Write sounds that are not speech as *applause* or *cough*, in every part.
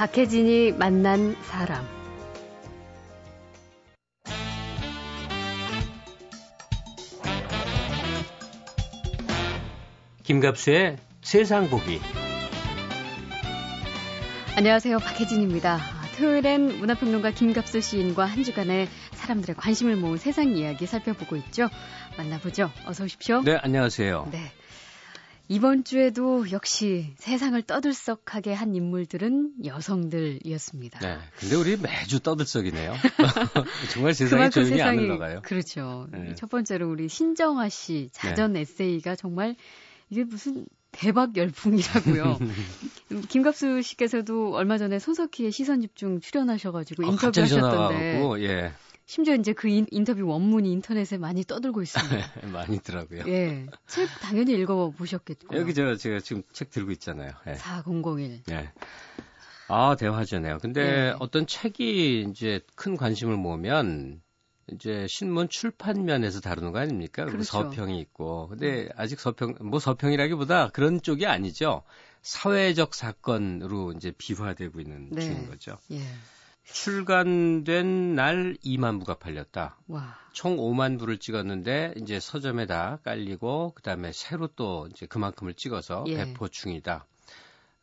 박혜진이 만난 사람. 김갑수의 세상 보기. 안녕하세요. 박혜진입니다. 토요일엔 문화평론가 김갑수 시인과 한 주간의 사람들의 관심을 모은 세상 이야기 살펴보고 있죠. 만나보죠. 어서 오십시오. 네, 안녕하세요. 네. 이번 주에도 역시 세상을 떠들썩하게 한 인물들은 여성들이었습니다. 네. 근데 우리 매주 떠들썩이네요. *laughs* 정말 세상이 조용히 세상이, 안 흘러가요. 그렇죠. 네. 첫 번째로 우리 신정아 씨 자전 네. 에세이가 정말 이게 무슨 대박 열풍이라고요. *laughs* 김갑수 씨께서도 얼마 전에 손석희의 시선 집중 출연하셔가지고 아, 인터뷰하셨던데. 예. 심지어 이제 그 인, 터뷰 원문이 인터넷에 많이 떠들고 있습니다. *laughs* 많이 있더라고요. 예. 책 당연히 읽어 보셨겠고. 여기 제가, 제가 지금 책 들고 있잖아요. 예. 4001. 예. 아, 대화잖아요. 근데 예. 어떤 책이 이제 큰 관심을 모으면 이제 신문 출판면에서 다루는 거 아닙니까? 그렇죠. 서평이 있고. 근데 음. 아직 서평, 뭐 서평이라기보다 그런 쪽이 아니죠. 사회적 사건으로 이제 비화되고 있는 네. 중인 거죠. 예. 출간된 날 2만 부가 팔렸다. 와. 총 5만 부를 찍었는데 이제 서점에다 깔리고 그다음에 새로 또 이제 그만큼을 찍어서 예. 배포 중이다.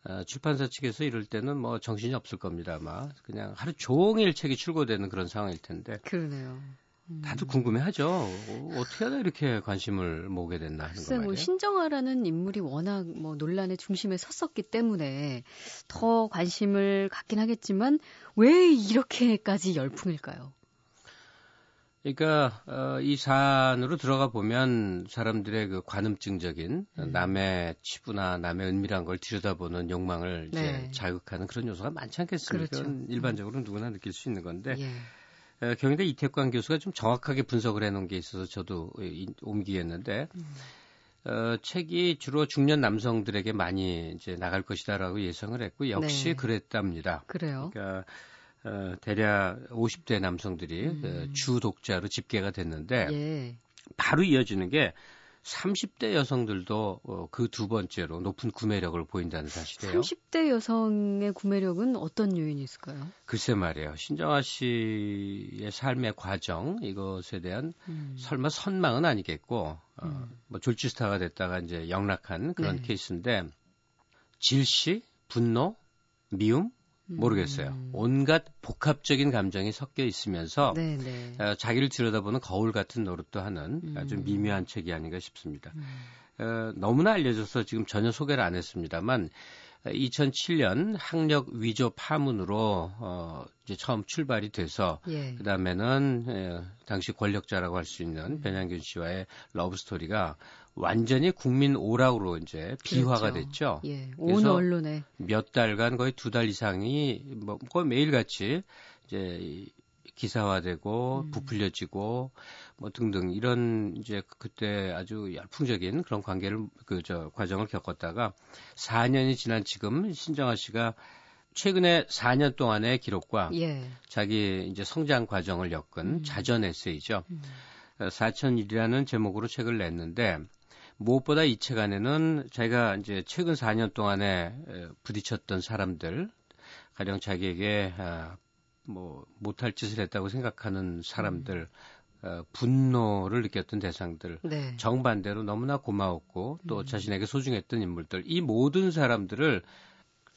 어, 출판사 측에서 이럴 때는 뭐 정신이 없을 겁니다 아마 그냥 하루 종일 책이 출고되는 그런 상황일 텐데. 그러네요. 음. 다들 궁금해하죠. 어, 어떻게 하다 이렇게 관심을 모으게 됐나 하는 글쎄, 뭐 신정아라는 인물이 워낙 뭐 논란의 중심에 섰었기 때문에 더 관심을 갖긴 하겠지만 왜 이렇게까지 열풍일까요? 그러니까 어, 이 사안으로 들어가 보면 사람들의 그 관음증적인 음. 남의 치부나 남의 은밀한 걸 들여다보는 욕망을 네. 이제 자극하는 그런 요소가 많지 않겠습니까? 그렇죠. 일반적으로 누구나 느낄 수 있는 건데 예. 어, 경희대 이태광 교수가 좀 정확하게 분석을 해놓은 게 있어서 저도 옮기겠는데 음. 어, 책이 주로 중년 남성들에게 많이 이제 나갈 것이다라고 예상을 했고 역시 네. 그랬답니다. 그래요. 그러니까 어, 대략 50대 남성들이 음. 그 주 독자로 집계가 됐는데 예. 바로 이어지는 게 30대 여성들도 어, 그 두 번째로 높은 구매력을 보인다는 사실이에요. 30대 여성의 구매력은 어떤 요인이 있을까요? 글쎄 말이에요. 신정아 씨의 삶의 과정 이것에 대한 음. 설마 선망은 아니겠고 어, 음. 뭐 졸지스타가 됐다가 이제 영락한 그런 네. 케이스인데 질시, 분노, 미움 모르겠어요. 음. 온갖 복합적인 감정이 섞여 있으면서 네네. 네. 어, 자기를 들여다보는 거울 같은 노릇도 하는 음. 아주 미묘한 책이 아닌가 싶습니다. 음. 어, 너무나 알려져서 지금 전혀 소개를 안 했습니다만 2007년 학력 위조 파문으로 어, 이제 처음 출발이 돼서 예. 그다음에는 예, 당시 권력자라고 할 수 있는 음. 변양균 씨와의 러브 스토리가 완전히 국민 오락으로 이제 비화가 그렇죠. 됐죠. 예. 온 언론에 몇 달간 거의 두 달 이상이 뭐 거의 매일같이 이제 기사화되고 음. 부풀려지고 뭐 등등 이런 이제 그때 아주 열풍적인 그런 관계를 그 저 과정을 겪었다가 4년이 지난 지금 신정아 씨가 최근에 4년 동안의 기록과 예. 자기 이제 성장 과정을 엮은 음. 자전 에세이죠. 음. 4천일이라는 제목으로 책을 냈는데 무엇보다 이 책 안에는 자기가 이제 최근 4년 동안에 부딪혔던 사람들, 가령 자기에게 아, 뭐 못할 짓을 했다고 생각하는 사람들, 어, 분노를 느꼈던 대상들, 네. 정반대로 너무나 고마웠고 또 음. 자신에게 소중했던 인물들, 이 모든 사람들을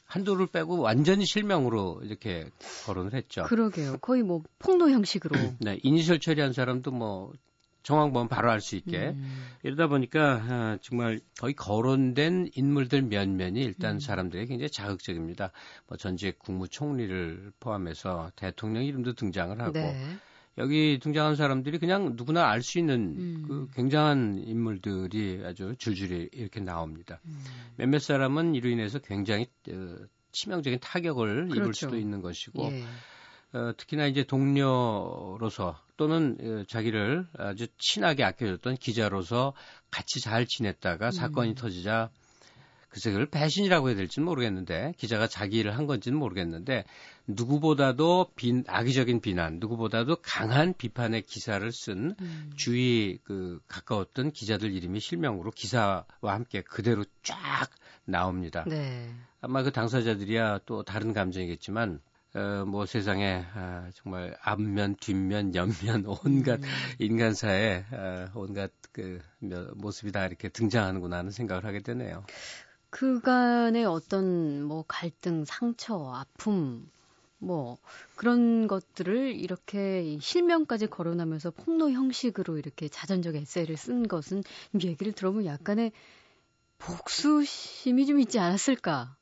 한도를 빼고 완전히 실명으로 이렇게 거론을 했죠. 그러게요. 거의 뭐 폭로 형식으로. 네, 이니셜 처리한 사람도 뭐 정황 보면 바로 알 수 있게 음. 이러다 보니까 아, 정말 거의 거론된 인물들 면면이 일단 음. 사람들에게 굉장히 자극적입니다. 뭐 전직 국무총리를 포함해서 대통령 이름도 등장을 하고 네. 여기 등장한 사람들이 그냥 누구나 알 수 있는 음. 그 굉장한 인물들이 아주 줄줄이 이렇게 나옵니다. 음. 몇몇 사람은 이로 인해서 굉장히 어, 치명적인 타격을 그렇죠. 입을 수도 있는 것이고 예. 어, 특히나 이제 동료로서 또는 어, 자기를 아주 친하게 아껴줬던 기자로서 같이 잘 지냈다가 음. 사건이 터지자 글쎄 그걸 배신이라고 해야 될지는 모르겠는데 기자가 자기 일을 한 건지는 모르겠는데 누구보다도 빈 악의적인 비난, 누구보다도 강한 비판의 기사를 쓴 음. 주위 그 가까웠던 기자들 이름이 실명으로 기사와 함께 그대로 쫙 나옵니다. 네. 아마 그 당사자들이야 또 다른 감정이겠지만 어, 뭐 세상에 아, 정말 앞면, 뒷면, 옆면 *laughs* 온갖 음. 인간사의 아, 온갖 그 모습이 다 이렇게 등장하는구나 하는 생각을 하게 되네요. 그간의 어떤 뭐 갈등, 상처, 아픔 뭐 그런 것들을 이렇게 실명까지 거론하면서 폭로 형식으로 이렇게 자전적 에세이를 쓴 것은 얘기를 들어보면 약간의 복수심이 좀 있지 않았을까?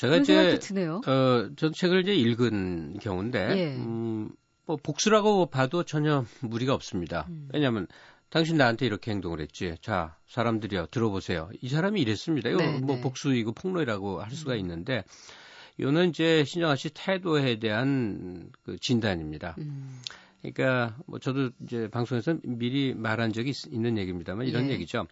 제가 이제 드네요. 어, 전 책을 이제 읽은 경우인데 예. 음, 뭐 복수라고 봐도 전혀 무리가 없습니다. 음. 왜냐하면 당신 나한테 이렇게 행동을 했지. 자, 사람들이요, 들어보세요. 이 사람이 이랬습니다. 이거 네, 뭐 네. 복수이고 폭로라고 할 수가 음. 있는데, 이거는 이제 신정아 씨 태도에 대한 그 진단입니다. 음. 그러니까 뭐 저도 이제 방송에서 미리 말한 적이 있, 는 얘기입니다만 이런 예. 얘기죠.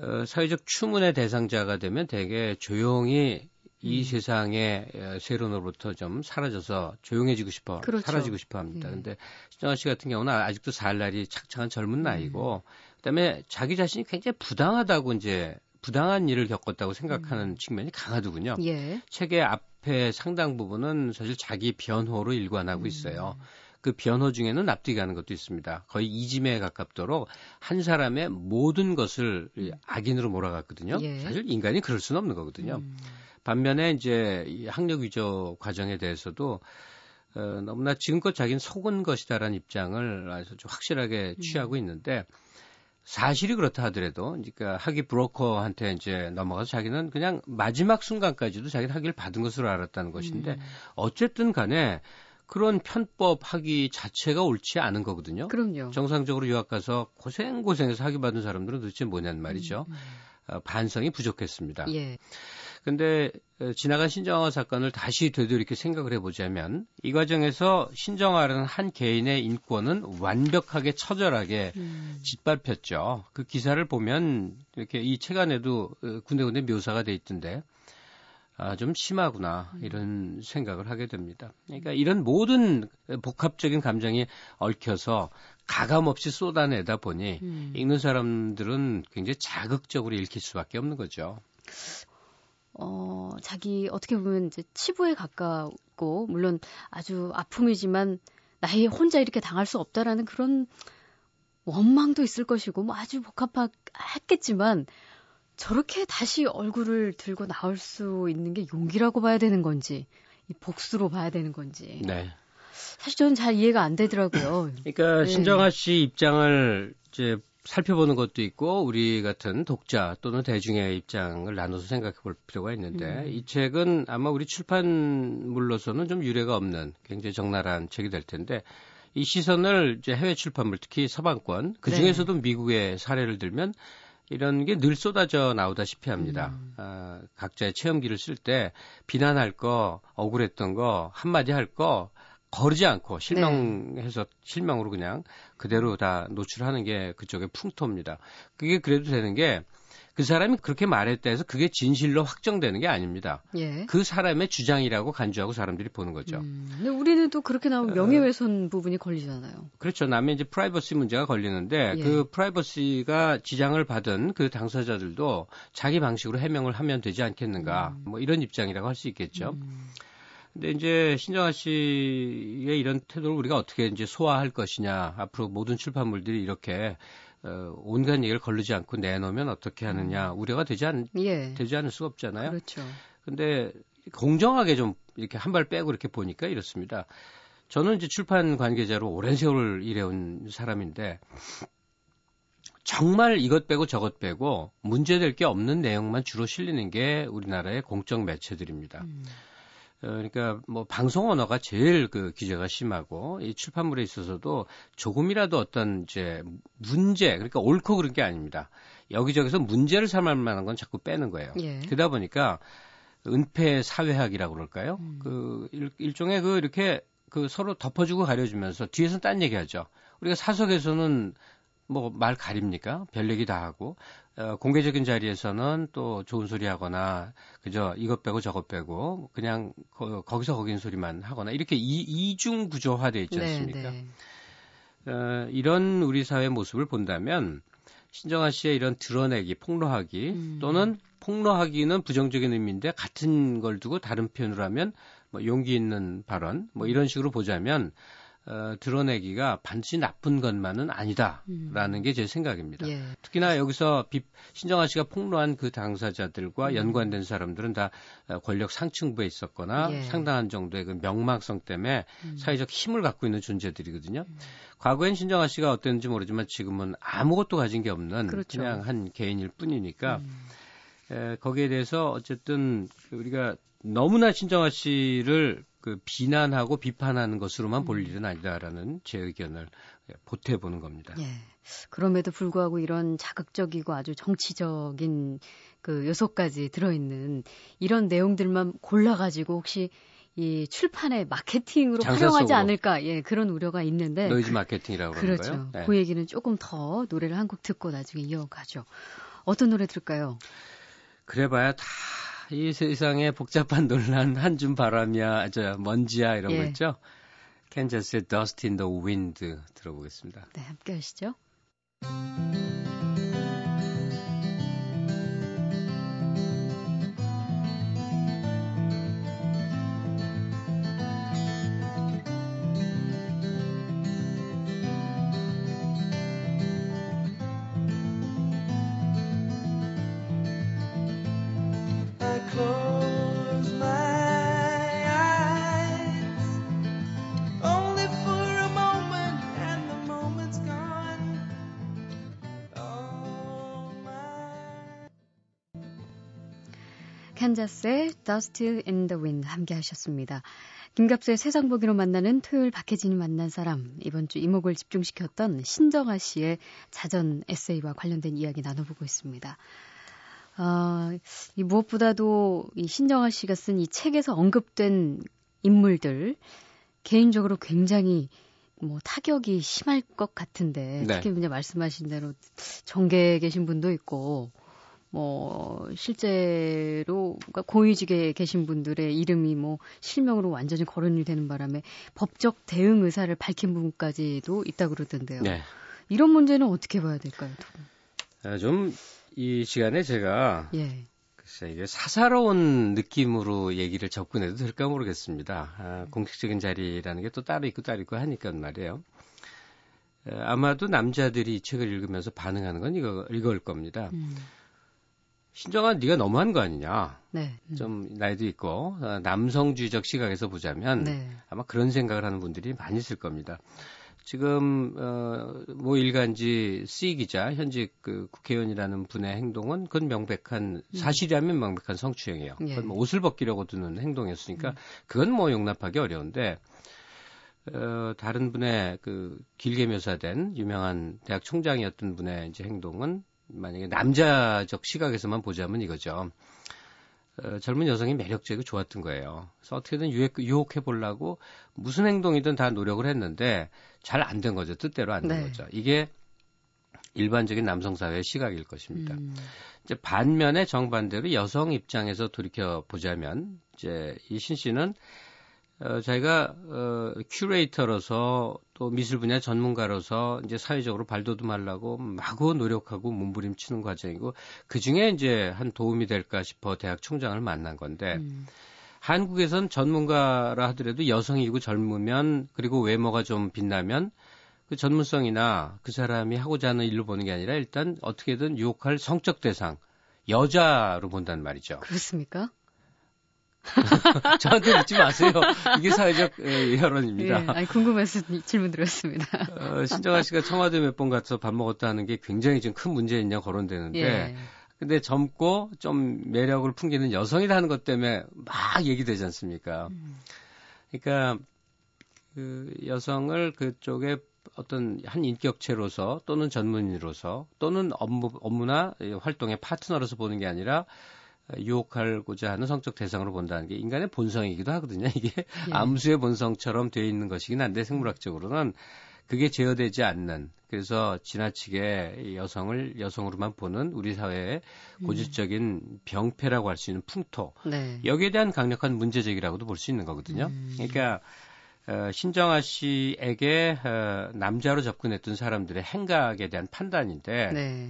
어, 사회적 추문의 대상자가 되면 되게 조용히 이 음. 세상의 세론으로부터 좀 사라져서 조용해지고 싶어 그렇죠. 사라지고 싶어 합니다. 음. 근데 신정아 씨 같은 경우는 아직도 살 날이 착착한 젊은 음. 나이고 그다음에 자기 자신이 굉장히 부당하다고 이제 부당한 일을 겪었다고 생각하는 음. 측면이 강하더군요. 예. 책의 앞에 상당 부분은 사실 자기 변호로 일관하고 음. 있어요. 그 변호 중에는 납득이 가는 것도 있습니다. 거의 이짐에 가깝도록 한 사람의 모든 것을 음. 악인으로 몰아갔거든요. 예. 사실 인간이 그럴 수는 없는 거거든요. 음. 반면에 이제 이 학력 위조 과정에 대해서도 어, 너무나 지금껏 자기는 속은 것이다라는 입장을 아주 좀 확실하게 음. 취하고 음. 있는데 사실이 그렇다 하더라도 그러니까 학위 브로커한테 이제 넘어가서 자기는 그냥 마지막 순간까지도 자기는 학위를 받은 것으로 알았다는 것인데 음. 어쨌든 간에 그런 편법 학위 자체가 옳지 않은 거거든요. 그럼요. 정상적으로 유학 가서 고생 고생해서 학위 받은 사람들은 도대체 뭐냐는 말이죠. 음. 음. 어, 반성이 부족했습니다. 예. 근데 어, 지나간 신정화 사건을 다시 되돌이켜 생각을 해보자면 이 과정에서 신정화라는 한 개인의 인권은 완벽하게 처절하게 음. 짓밟혔죠. 그 기사를 보면 이렇게 이 책 안에도 어, 군데군데 묘사가 돼 있던데 아, 좀 심하구나 음. 이런 생각을 하게 됩니다. 그러니까 이런 모든 복합적인 감정이 얽혀서 가감 없이 쏟아내다 보니 음. 읽는 사람들은 굉장히 자극적으로 읽힐 수밖에 없는 거죠. 어, 자기 어떻게 보면 이제 치부에 가깝고 물론 아주 아픔이지만 나이 혼자 이렇게 당할 수 없다라는 그런 원망도 있을 것이고 뭐 아주 복합했겠지만 저렇게 다시 얼굴을 들고 나올 수 있는 게 용기라고 봐야 되는 건지 이 복수로 봐야 되는 건지. 네. 사실 저는 잘 이해가 안 되더라고요. *clears throat* 그러니까 네. 신정아 씨 입장을 이제 살펴보는 것도 있고 우리 같은 독자 또는 대중의 입장을 나눠서 생각해 볼 필요가 있는데 음. 이 책은 아마 우리 출판물로서는 좀 유례가 없는 굉장히 적나라한 책이 될 텐데 이 시선을 이제 해외 출판물 특히 서방권 그 네. 중에서도 네. 미국의 사례를 들면 이런 게 늘 쏟아져 나오다시피 합니다. 음. 아, 각자의 체험기를 쓸 때 비난할 거, 억울했던 거, 한마디 할 거, 거르지 않고 실명해서 네. 실명으로 그냥 그대로 다 노출하는 게 그쪽의 풍토입니다. 그게 그래도 되는 게 그 사람이 그렇게 말했다 해서 그게 진실로 확정되는 게 아닙니다. 예. 그 사람의 주장이라고 간주하고 사람들이 보는 거죠. 음, 근데 우리는 또 그렇게 나오면 어. 명예훼손 어, 부분이 걸리잖아요. 그렇죠. 남의 이제 프라이버시 문제가 걸리는데 예. 그 프라이버시가 지장을 받은 그 당사자들도 자기 방식으로 해명을 하면 되지 않겠는가. 음. 뭐 이런 입장이라고 할 수 있겠죠. 음. 근데 이제 신정아 씨의 이런 태도를 우리가 어떻게 이제 소화할 것이냐, 앞으로 모든 출판물들이 이렇게 어, 온갖 얘기를 걸르지 않고 내놓으면 어떻게 하느냐 음. 우려가 되지 않 예. 되지 않을 수가 없잖아요. 그렇죠. 근데 공정하게 좀 이렇게 한 발 빼고 이렇게 보니까 이렇습니다. 저는 이제 출판 관계자로 오랜 세월을 일해온 사람인데 정말 이것 빼고 저것 빼고 문제될 게 없는 내용만 주로 실리는 게 우리나라의 공적 매체들입니다. 음. 어, 그러니까 뭐 방송 언어가 제일 그 규제가 심하고 이 출판물에 있어서도 조금이라도 어떤 이제 문제 그러니까 옳고 그런 게 아닙니다. 여기저기서 문제를 삼을 만한 건 자꾸 빼는 거예요. 예. 그러다 보니까 은폐 사회학이라고 그럴까요? 음. 그 일, 일종의 그 이렇게 그 서로 덮어주고 가려주면서 뒤에서 딴 얘기하죠. 우리가 사석에서는 뭐 말 가립니까? 별 얘기 다 하고 어, 공개적인 자리에서는 또 좋은 소리 하거나 그저 이것 빼고 저것 빼고 그냥 거, 기서 거긴 소리만 하거나 이렇게 이, 이중 구조화돼 있지 네, 않습니까? 네, 네. 어, 이런 우리 사회 모습을 본다면 신정아 씨의 이런 드러내기, 폭로하기 음. 또는 폭로하기는 부정적인 의미인데 같은 걸 두고 다른 표현으로 하면 뭐 용기 있는 발언 뭐 이런 식으로 보자면 어, 드러내기가 반드시 나쁜 것만은 아니다라는 음. 게제 생각입니다. 예. 특히나 여기서 비, 신정아 씨가 폭로한 그 당사자들과 음. 연관된 사람들은 다 어, 권력 상층부에 있었거나 예. 상당한 정도의 그 명망성 때문에 음. 사회적 힘을 갖고 있는 존재들이거든요. 음. 과거엔 신정아 씨가 어땠는지 모르지만 지금은 아무것도 가진 게 없는 그렇죠. 그냥 한 개인일 뿐이니까 음. 에, 거기에 대해서 어쨌든 우리가 너무나 신정아 씨를 그 비난하고 비판하는 것으로만 볼 음. 일은 아니다라는 제 의견을 보태보는 겁니다. 예. 그럼에도 불구하고 이런 자극적이고 아주 정치적인 그 요소까지 들어있는 이런 내용들만 골라가지고 혹시 이 출판의 마케팅으로 활용하지 속으로. 않을까 예 그런 우려가 있는데 노이즈 마케팅이라고 그러는 그렇죠. 거예요. 네. 그 얘기는 조금 더 노래를 한 곡 듣고 나중에 이어가죠. 어떤 노래 들을까요? 그래봐야 다 이 세상에 복잡한 논란 한 줌 바람이야, 저 먼지야 이런 예. 거 있죠. 캔자스의 Dust in the Wind 들어보겠습니다. 네, 함께 하시죠. 캔자스의 Dust in the Wind 함께 하셨습니다. 김갑수의 세상 보기로 만나는 토요일 박혜진이 만난 사람 이번 주 이목을 집중시켰던 신정아 씨의 자전 에세이와 관련된 이야기 나눠보고 있습니다. 어, 이 무엇보다도 이 신정아 씨가 쓴 이 책에서 언급된 인물들 개인적으로 굉장히 뭐 타격이 심할 것 같은데 네. 특히 이제 말씀하신 대로 정계에 계신 분도 있고 뭐 실제로 그러니까 고위직에 계신 분들의 이름이 뭐 실명으로 완전히 거론이 되는 바람에 법적 대응 의사를 밝힌 부분까지도 있다 그러던데요. 네. 이런 문제는 어떻게 봐야 될까요? 아, 좀이 시간에 제가 예. 글쎄 이게 사사로운 느낌으로 얘기를 접근해도 될까 모르겠습니다. 아, 공식적인 자리라는 게 또 따로 있고 따로 있고 하니까 말이에요. 아마도 남자들이 이 책을 읽으면서 반응하는 건 이거 이걸 겁니다. 음. 신정아 네가 너무한 거 아니냐. 네. 음. 좀 나이도 있고 어, 남성주의적 시각에서 보자면 네. 아마 그런 생각을 하는 분들이 많이 있을 겁니다. 지금 어뭐 일간지 C 기자 현직 그 국회의원이라는 분의 행동은 그건 명백한 음. 사실이라면 명백한 성추행이에요. 예. 그건 뭐 옷을 벗기려고 드는 행동이었으니까 음. 그건 뭐 용납하기 어려운데 어, 다른 분의 그 길게 묘사된 유명한 대학 총장이었던 분의 이제 행동은 만약에 남자적 시각에서만 보자면 이거죠. 어, 젊은 여성이 매력적이고 좋았던 거예요. 그래서 어떻게든 유혹, 유혹해 보려고 무슨 행동이든 다 노력을 했는데 잘 안 된 거죠. 뜻대로 안된 네. 거죠. 이게 일반적인 남성 사회의 시각일 것입니다. 음. 이제 반면에 정반대로 여성 입장에서 돌이켜 보자면 이제 이신 씨는 어, 자기가 어, 큐레이터로서 또 미술 분야 전문가로서 이제 사회적으로 발돋움하려고 마구 노력하고 몸부림치는 과정이고 그 중에 이제 한 도움이 될까 싶어 대학 총장을 만난 건데 음. 한국에선 전문가라 하더라도 여성이고 젊으면 그리고 외모가 좀 빛나면 그 전문성이나 그 사람이 하고자 하는 일로 보는 게 아니라 일단 어떻게든 유혹할 성적 대상 여자로 본단 말이죠. 그렇습니까? *laughs* 저한테 묻지 마세요. 이게 사회적 예, 여론입니다. 예, 아니, 궁금해서 질문 드렸습니다. *laughs* 어, 신정아 씨가 청와대 몇 번 가서 밥 먹었다 하는 게 굉장히 지금 큰 문제있냐 거론되는데 예. 근데 젊고 좀 매력을 풍기는 여성이라 하는 것 때문에 막 얘기되지 않습니까? 음. 그러니까 그 여성을 그쪽에 어떤 한 인격체로서 또는 전문인으로서 또는 업무 업무나 활동의 파트너로서 보는 게 아니라 유혹하고자 하는 성적 대상으로 본다는 게 인간의 본성이기도 하거든요. *laughs* 이게 예. 암수의 본성처럼 되어 있는 것이긴 한데 생물학적으로는 그게 제어되지 않는 그래서 지나치게 여성을 여성으로만 보는 우리 사회의 음. 고질적인 병폐라고 할 수 있는 풍토 네. 여기에 대한 강력한 문제제기라고도 볼 수 있는 거거든요. 음. 그러니까 어, 신정아 씨에게 어, 남자로 접근했던 사람들의 행각에 대한 판단인데 네.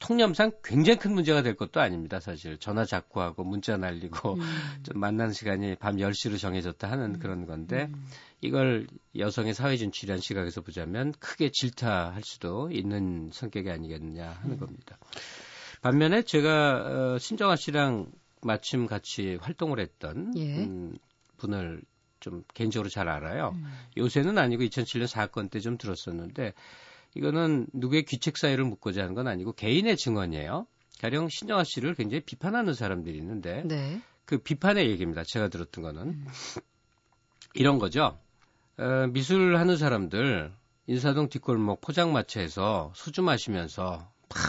통념상 굉장히 큰 문제가 될 것도 아닙니다, 사실. 전화 자꾸 하고 문자 날리고 음. *laughs* 좀 만나는 시간이 밤 10시로 정해졌다 하는 음. 그런 건데 음. 이걸 여성의 사회 진출이라는 시각에서 보자면 크게 질타할 수도 있는 성격이 아니겠느냐 하는 음. 겁니다. 반면에 제가 어, 신정아 씨랑 마침 같이 활동을 했던 예. 음, 분을 좀 개인적으로 잘 알아요. 음. 요새는 아니고 2007년 사건 때 좀 들었었는데 이거는 누구의 귀책 사유를 묻고자 하는 건 아니고 개인의 증언이에요. 가령 신정아 씨를 굉장히 비판하는 사람들이 있는데 네. 그 비판의 얘기입니다. 제가 들었던 거는 음. 이런 거죠. 어, 미술 하는 사람들 인사동 뒷골목 포장마차에서 수주 마시면서 팍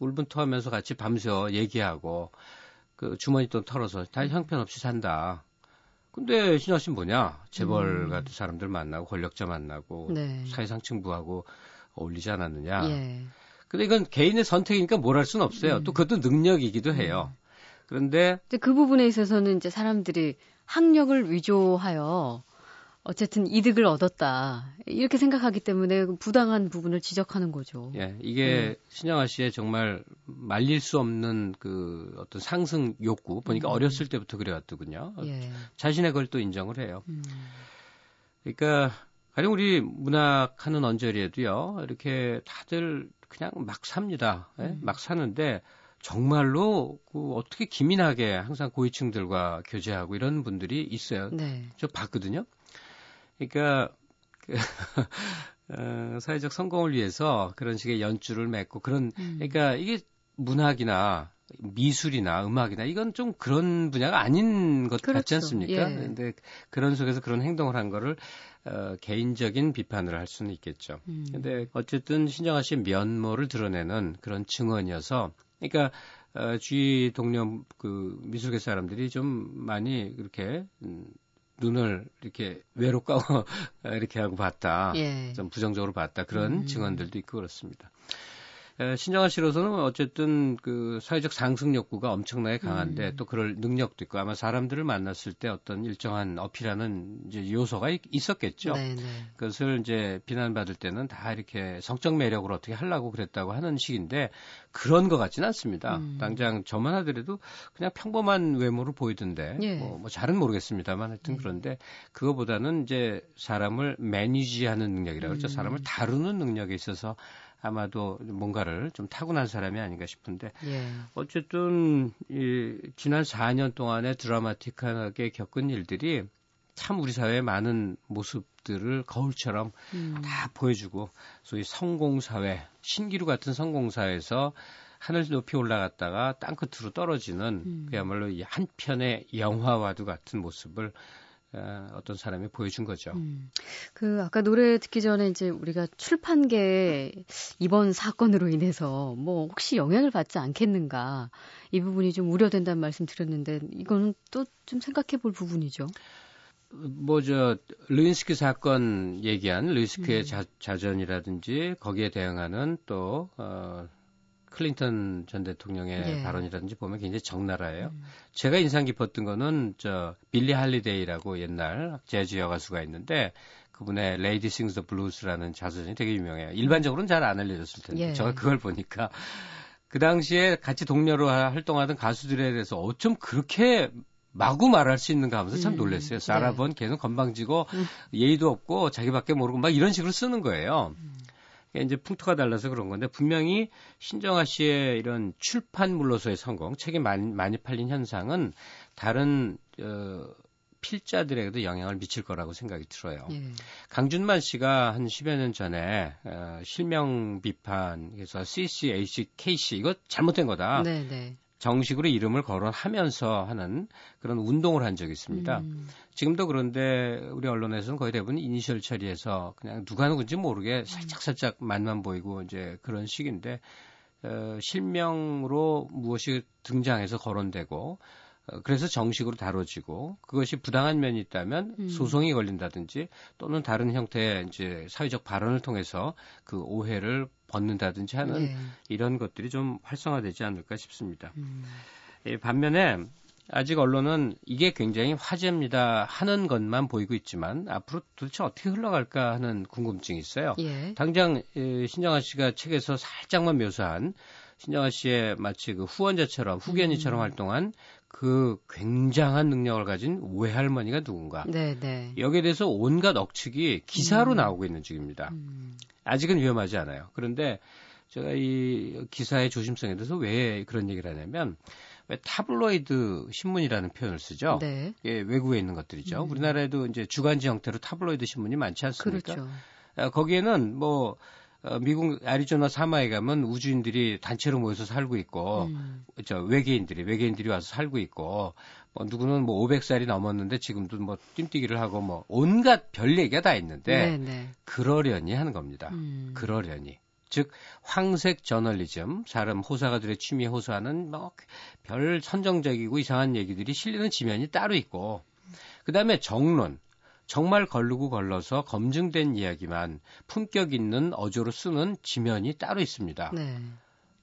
울분토하면서 같이 밤새워 얘기하고 그 주머니 돈 털어서 다 형편없이 산다. 근데 신정 씨는 뭐냐? 재벌 음. 같은 사람들 만나고 권력자 만나고 네. 사회상층부하고 어울리지 않았느냐. 예. 근데 이건 개인의 선택이니까 뭘 할 수는 없어요. 음. 또 그것도 능력이기도 음. 해요. 그런데 그 부분에 있어서는 이제 사람들이 학력을 위조하여 어쨌든 이득을 얻었다 이렇게 생각하기 때문에 부당한 부분을 지적하는 거죠. 예, 이게 음. 신영아 씨의 정말 말릴 수 없는 그 어떤 상승 욕구 보니까 음. 어렸을 때부터 그래왔더군요. 예. 자신의 걸 또 인정을 해요. 음. 그러니까 가령 우리 문학하는 언저리에도요 이렇게 다들 그냥 막 삽니다. 예? 음. 막 사는데 정말로 그 어떻게 기민하게 항상 고위층들과 교제하고 이런 분들이 있어요. 네. 저 봤거든요. 그러니까 그 *laughs* 어, 사회적 성공을 위해서 그런 식의 연주를 맺고 그런 음. 그러니까 이게 문학이나 미술이나 음악이나 이건 좀 그런 분야가 아닌 것 그렇죠. 같지 않습니까? 예. 근데 그런 속에서 그런 행동을 한 거를 어, 개인적인 비판을 할 수는 있겠죠. 음. 근데 어쨌든 신정아 씨의 면모를 드러내는 그런 증언이어서 그러니까 어, 주위 동료 그 미술계 사람들이 좀 많이 그렇게 음, 눈을 이렇게 외롭고 *laughs* 이렇게 하고 봤다. 예. 좀 부정적으로 봤다. 그런 음. 증언들도 있고 그렇습니다. 신정아 씨로서는 어쨌든 그 사회적 상승 욕구가 엄청나게 강한데 음. 또 그럴 능력도 있고 아마 사람들을 만났을 때 어떤 일정한 어필하는 이제 요소가 있, 었겠죠 네네. 그것을 이제 비난받을 때는 다 이렇게 성적 매력으로 어떻게 하려고 그랬다고 하는 식인데 그런 것 같지는 않습니다. 음. 당장 저만 하더라도 그냥 평범한 외모로 보이던데 예. 뭐, 뭐 잘은 모르겠습니다만 하여튼 음. 그런데 그거보다는 이제 사람을 매니지하는 능력이라고 그러죠. 음. 사람을 다루는 능력에 있어서 아마도 뭔가를 좀 타고난 사람이 아닌가 싶은데 예. 어쨌든 이 지난 4년 동안에 드라마틱하게 겪은 일들이 참 우리 사회의 많은 모습들을 거울처럼 음. 다 보여주고 소위 성공사회 신기루 같은 성공사에서 하늘 높이 올라갔다가 땅 끝으로 떨어지는 음. 그야말로 한 편의 영화와도 같은 모습을 어, 어떤 사람이 보여준 거죠. 음. 그 아까 노래 듣기 전에 이제 우리가 출판계 이번 사건으로 인해서 뭐 혹시 영향을 받지 않겠는가 이 부분이 좀 우려된다는 말씀 드렸는데 이거는 또 좀 생각해 볼 부분이죠. 뭐 저 르윈스키 사건 얘기한 르윈스키의 음. 자, 전이라든지 거기에 대응하는 또 어, 클린턴 전 대통령의 예. 발언이라든지 보면 굉장히 적나라해요. 음. 제가 인상 깊었던 거는 저 빌리 할리데이라고 옛날 재즈 여가수가 있는데 그분의 Lady Sings the Blues라는 자서전이 되게 유명해요. 일반적으로는 잘 안 알려졌을 텐데 예. 제가 그걸 보니까 그 당시에 같이 동료로 활동하던 가수들에 대해서 어쩜 그렇게 마구 말할 수 있는가 하면서 참 음. 놀랐어요. 사라본 네. 계속 건방지고 음. 예의도 없고 자기밖에 모르고 막 이런 식으로 쓰는 거예요. 음. 이제 풍토가 달라서 그런 건데 분명히 신정아 씨의 이런 출판 물로서의 성공, 책이 많이, 많이 팔린 현상은 다른 어, 필자들에게도 영향을 미칠 거라고 생각이 들어요. 예. 강준만 씨가 한 10여 년 전에 어, 실명 비판, 그래서 CCAC, KC 이거 잘못된 거다. 네네. 네. 정식으로 이름을 거론하면서 하는 그런 운동을 한 적이 있습니다. 음. 지금도 그런데 우리 언론에서는 거의 대부분 이니셜 처리해서 그냥 누가 누군지 모르게 살짝 살짝 맛만 보이고 이제 그런 식인데 어, 실명으로 무엇이 등장해서 거론되고 어, 그래서 정식으로 다뤄지고 그것이 부당한 면이 있다면 음. 소송이 걸린다든지 또는 다른 형태의 이제 사회적 발언을 통해서 그 오해를 벗는다든지 하는 네. 이런 것들이 좀 활성화되지 않을까 싶습니다. 음. 예, 반면에 아직 언론은 이게 굉장히 화제입니다 하는 것만 보이고 있지만 앞으로 도대체 어떻게 흘러갈까 하는 궁금증이 있어요. 예. 당장 신정아 씨가 책에서 살짝만 묘사한 신정아 씨의 마치 그 후원자처럼 후견인처럼 음. 활동한 그 굉장한 능력을 가진 외할머니가 누군가. 네네. 네. 여기에 대해서 온갖 억측이 기사로 음. 나오고 있는 중입니다. 음. 아직은 위험하지 않아요. 그런데 제가 이 기사의 조심성에 대해서 왜 그런 얘기를 하냐면 왜 타블로이드 신문이라는 표현을 쓰죠. 네. 예, 외국에 있는 것들이죠. 음. 우리나라에도 이제 주간지 형태로 타블로이드 신문이 많지 않습니까? 그렇죠. 아, 거기에는 뭐 어, 미국 애리조나 사마에 가면 우주인들이 단체로 모여서 살고 있고, 음. 저 외계인들이 외계인들이 와서 살고 있고, 뭐 누구는 뭐 500살이 넘었는데 지금도 뭐 뜀뛰기를 하고 뭐 온갖 별 얘기가 다 있는데 네네. 네. 그러려니 하는 겁니다. 음. 그러려니. 즉 황색 저널리즘, 사람 호사가들의 취미에 호소하는 뭐 별 선정적이고 이상한 얘기들이 실리는 지면이 따로 있고, 그 다음에 정론, 정말 걸르고 걸러서 검증된 이야기만 품격 있는 어조로 쓰는 지면이 따로 있습니다. 네.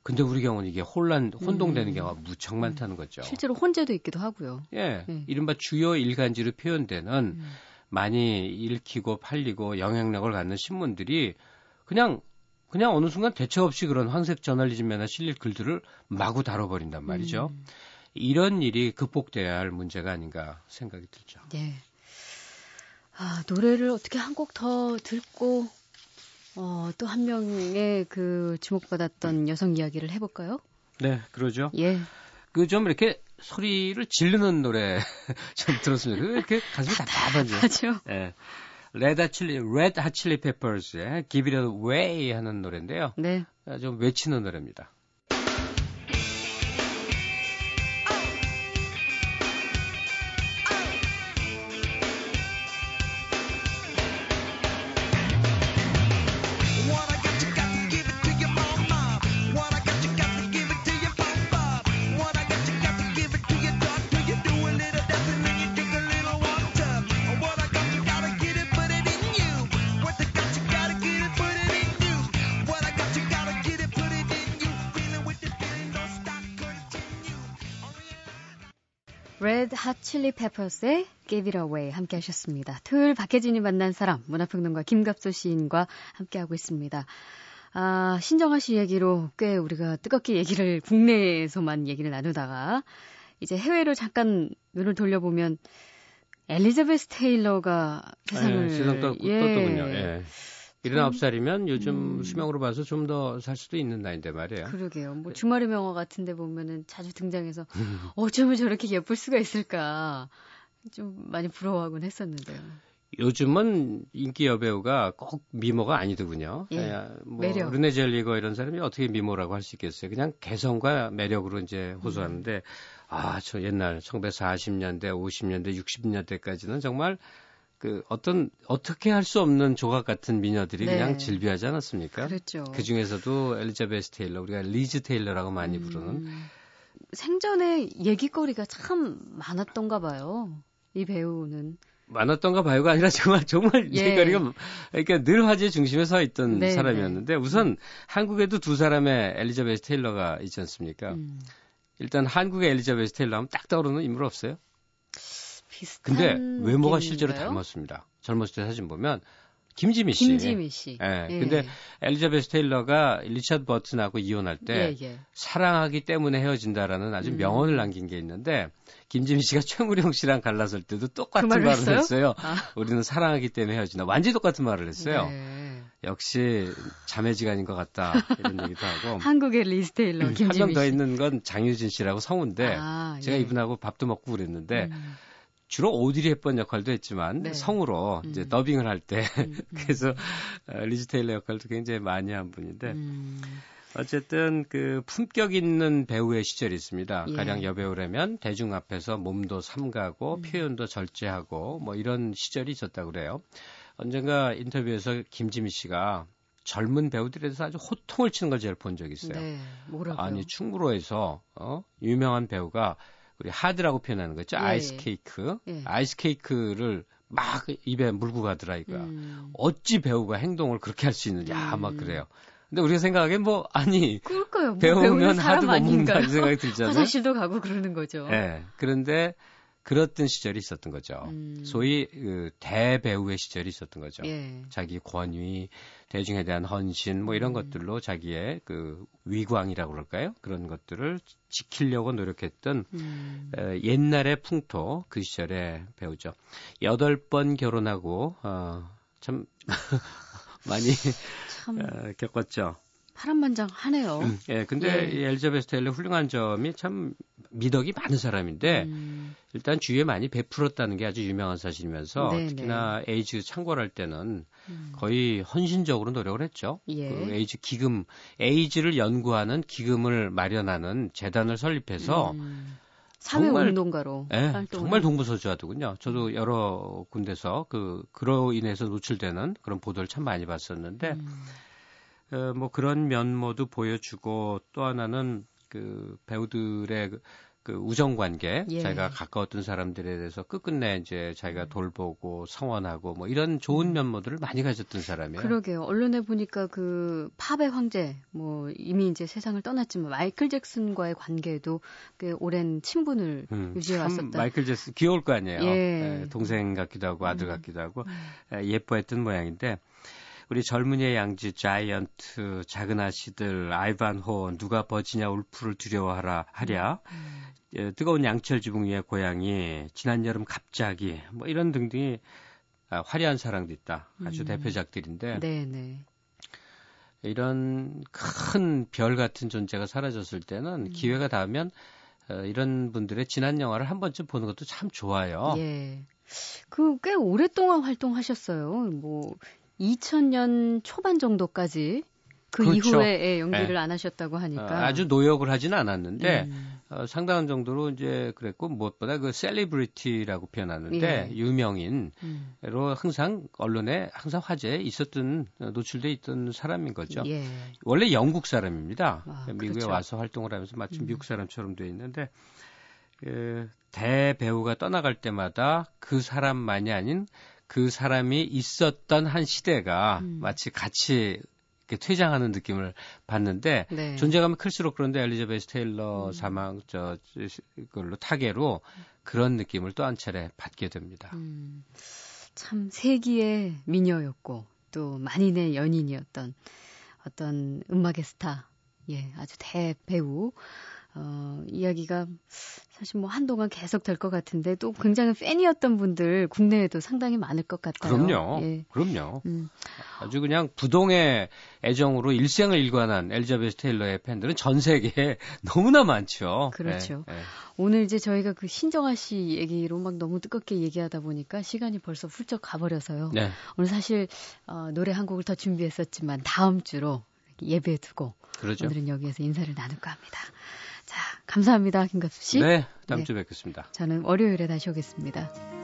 근데 우리 경우는 이게 혼란, 혼동되는 음. 경우가 무척 많다는 거죠. 실제로 혼재도 있기도 하고요. 예. 네. 이른바 주요 일간지로 표현되는 음. 많이 읽히고 팔리고 영향력을 갖는 신문들이 그냥 그냥 어느 순간 대책 없이 그런 황색 저널리즘에나 실릴 글들을 마구 다뤄버린단 말이죠. 음. 이런 일이 극복돼야 할 문제가 아닌가 생각이 들죠. 네. 아, 노래를 어떻게 한 곡 더 듣고 어, 또 한 명의 그 주목받았던 여성 이야기를 해볼까요? 네, 그러죠. 예. 그 좀 이렇게 소리를 지르는 노래 *laughs* 좀 들었습니다. 이렇게 가슴이 답답하죠. 예. 레드 핫칠리, 레드 핫칠리 페퍼스의 Give It Away 하는 노래인데요. 네. 좀 외치는 노래입니다. Red Hot Chili Peppers의 Give It Away 함께 하셨습니다. 토요일 박혜진이 만난 사람 문화평론가 김갑수 시인과 함께하고 있습니다. 아, 신정아 씨 얘기로 꽤 우리가 뜨겁게 얘기를 국내에서만 얘기를 나누다가 이제 해외로 잠깐 눈을 돌려보면 엘리자베스 테일러가 세상을 네, 세상 떴, 예, 떴더군요. 예. 79살이면 요즘 음. 수명으로 봐서 좀 더 살 수도 있는 나이인데 말이에요. 그러게요. 뭐 주말의 명화 같은 데 보면은 자주 등장해서 *laughs* 어쩌면 저렇게 예쁠 수가 있을까. 좀 많이 부러워하곤 했었는데요. 요즘은 인기 여배우가 꼭 미모가 아니더군요. 예, 예 뭐 매력. 르네 젤위거 이런 사람이 어떻게 미모라고 할 수 있겠어요. 그냥 개성과 매력으로 이제 호소하는데 음. 아, 저 옛날 1940년대, 50년대, 60년대까지는 정말 그 어떤 어떻게 할 수 없는 조각 같은 미녀들이 네. 그냥 즐비하지 않았습니까? 그렇죠. 그 중에서도 엘리자베스 테일러 우리가 리즈 테일러라고 많이 음. 부르는 생전에 얘기거리가 참 많았던가 봐요. 이 배우는 많았던가 봐요가 아니라 정말 정말 예. 얘기거리가 그러니까 늘 화제 중심에 서 있던 네, 사람이었는데 네. 우선 음. 한국에도 두 사람의 엘리자베스 테일러가 있지 않습니까? 음. 일단 한국의 엘리자베스 테일러 하면 딱 떠오르는 인물 없어요? 비슷한 근데 외모가 실제로 닮았습니다. 젊었을 때 사진 보면 김지미 씨. 김지미 씨. 예. 예. 근데 엘리자베스 테일러가 리차드 버튼하고 이혼할 때 예, 예. 사랑하기 때문에 헤어진다라는 아주 음. 명언을 남긴 게 있는데 김지미 씨가 *laughs* 최무룡 씨랑 갈라설 때도 똑같은 그 말을, 했어요. 했어요. 아. 우리는 사랑하기 때문에 헤어진다. 완전히 똑같은 말을 했어요. 네. 역시 자매지간인 것 같다 이런 얘기도 하고 *laughs* 한국의 리즈 테일러 김지미 한명 더 있는 건 장유진 씨라고 성우인데 아, 제가 예. 이분하고 밥도 먹고 그랬는데 음. 주로 오드리 헵번 역할도 했지만 네. 성우로 음. 이제 더빙을 할때 음, 음. *laughs* 그래서 어, 리즈 테일러 역할도 굉장히 많이 한 분인데 음. 어쨌든 그 품격 있는 배우의 시절이 있습니다. 예. 가령 여배우라면 대중 앞에서 몸도 삼가고 음. 표현도 절제하고 뭐 이런 시절이 있었다고 그래요. 언젠가 인터뷰에서 김지미 씨가 젊은 배우들에 대해서 아주 호통을 치는 걸 제가 본 적이 있어요. 네, 뭐라고요? 아니 충무로에서 어 유명한 배우가 우리 하드라고 표현하는 거죠. 예, 아이스 케이크. 예. 아이스 케이크를 막 입에 물고 가더라 이거야. 음. 어찌 배우가 행동을 그렇게 할 수 있느냐 음. 막 그래요. 근데 우리가 생각하기엔 뭐 아니 그럴까요? 뭐 배우면 하도 못 먹는다는 생각이 들잖아요. 화장실도 가고 그러는 거죠. 네. 그런데 그렇던 시절이 있었던 거죠. 음. 소위 그 대배우의 시절이 있었던 거죠. 예. 자기 권위, 대중에 대한 헌신 뭐 이런 음. 것들로 자기의 그 위광이라고 그럴까요? 그런 것들을 지키려고 노력했던 음. 어, 옛날의 풍토 그 시절의 배우죠. 여덟 번 결혼하고 어, 참 *laughs* 많이 참. 어, 겪었죠. 파란만장하네요. 음, 예, 근데 예. 엘자베스 테일러 훌륭한 점이 참 미덕이 많은 사람인데 음. 일단 주위에 많이 베풀었다는 게 아주 유명한 사실이면서 네네. 특히나 네. 에이즈 창궐할 때는 음. 거의 헌신적으로 노력을 했죠. 예. 그 에이즈 기금, 에이즈를 연구하는 기금을 마련하는 재단을 설립해서 음. 사회운동가로 네, 정말 동분서주하더군요. 저도 여러 군데서 그 그로 인해서 노출되는 그런 보도를 참 많이 봤었는데 음. 어, 뭐 그런 면모도 보여주고 또 하나는 그 배우들의 그, 그 우정 관계, 예. 자기가 가까웠던 사람들에 대해서 끝끝내 이제 자기가 음. 돌보고 성원하고 뭐 이런 좋은 음. 면모들을 많이 가졌던 사람이에요. 그러게요. 언론에 보니까 그 팝의 황제, 뭐 이미 이제 세상을 떠났지만 마이클 잭슨과의 관계도 꽤 오랜 친분을 음, 유지해 왔었다. 마이클 잭슨 귀여울 거 아니에요. 예. 예, 동생 같기도 하고 아들 음. 같기도 하고 음. 예, 예뻐했던 모양인데 우리 젊은이의 양지 자이언트 작은 아씨들 아이반호 누가 버지냐 울프를 두려워하라 하랴 음. 예, 뜨거운 양철 지붕 위의 고양이 지난 여름 갑자기 뭐 이런 등등이 아, 화려한 사랑도 있다 아주 음. 대표작들인데 네네. 이런 큰 별 같은 존재가 사라졌을 때는 음. 기회가 닿으면 어, 이런 분들의 지난 영화를 한 번쯤 보는 것도 참 좋아요. 예. 그 꽤 오랫동안 활동하셨어요. 뭐 2000년 초반 정도까지 그 그렇죠. 이후에 예, 연기를 네. 안 하셨다고 하니까 어, 아주 노역을 하지는 않았는데 음. 어, 상당한 정도로 이제 그랬고 무엇보다 그 셀리브리티라고 표현하는데 예. 유명인으로 음. 항상 언론에 항상 화제에 있었던 어, 노출돼 있던 사람인 거죠. 예. 원래 영국 사람입니다. 아, 미국에 그렇죠. 와서 활동을 하면서 마치 음. 미국 사람처럼 돼 있는데 그 대배우가 떠나갈 때마다 그 사람만이 아닌 그 사람이 있었던 한 시대가 음. 마치 같이 이렇게 퇴장하는 느낌을 받는데 네. 존재감이 클수록 그런데 엘리자베스 테일러 음. 사망 저 그걸로 타계로 그런 느낌을 또 한 차례 받게 됩니다. 음. 참 세기의 미녀였고 또 만인의 연인이었던 어떤 음악의 스타, 예, 아주 대배우. 어, 이야기가 사실 뭐 한동안 계속 될 것 같은데 또 굉장히 팬이었던 분들 국내에도 상당히 많을 것 같아요. 그럼요. 예. 그럼요. 음. 아주 그냥 부동의 애정으로 일생을 일관한 엘자베스 테일러의 팬들은 전 세계에 *laughs* 너무나 많죠. 그렇죠. 예, 예. 오늘 이제 저희가 그 신정아 씨 얘기로 막 너무 뜨겁게 얘기하다 보니까 시간이 벌써 훌쩍 가버려서요. 네. 오늘 사실 어, 노래 한 곡을 더 준비했었지만 다음 주로 예배에 두고 그러죠. 오늘은 여기에서 인사를 나눌까 합니다. 자, 감사합니다, 김갑수 씨. 네, 다음 네. 주에 뵙겠습니다. 저는 월요일에 다시 오겠습니다.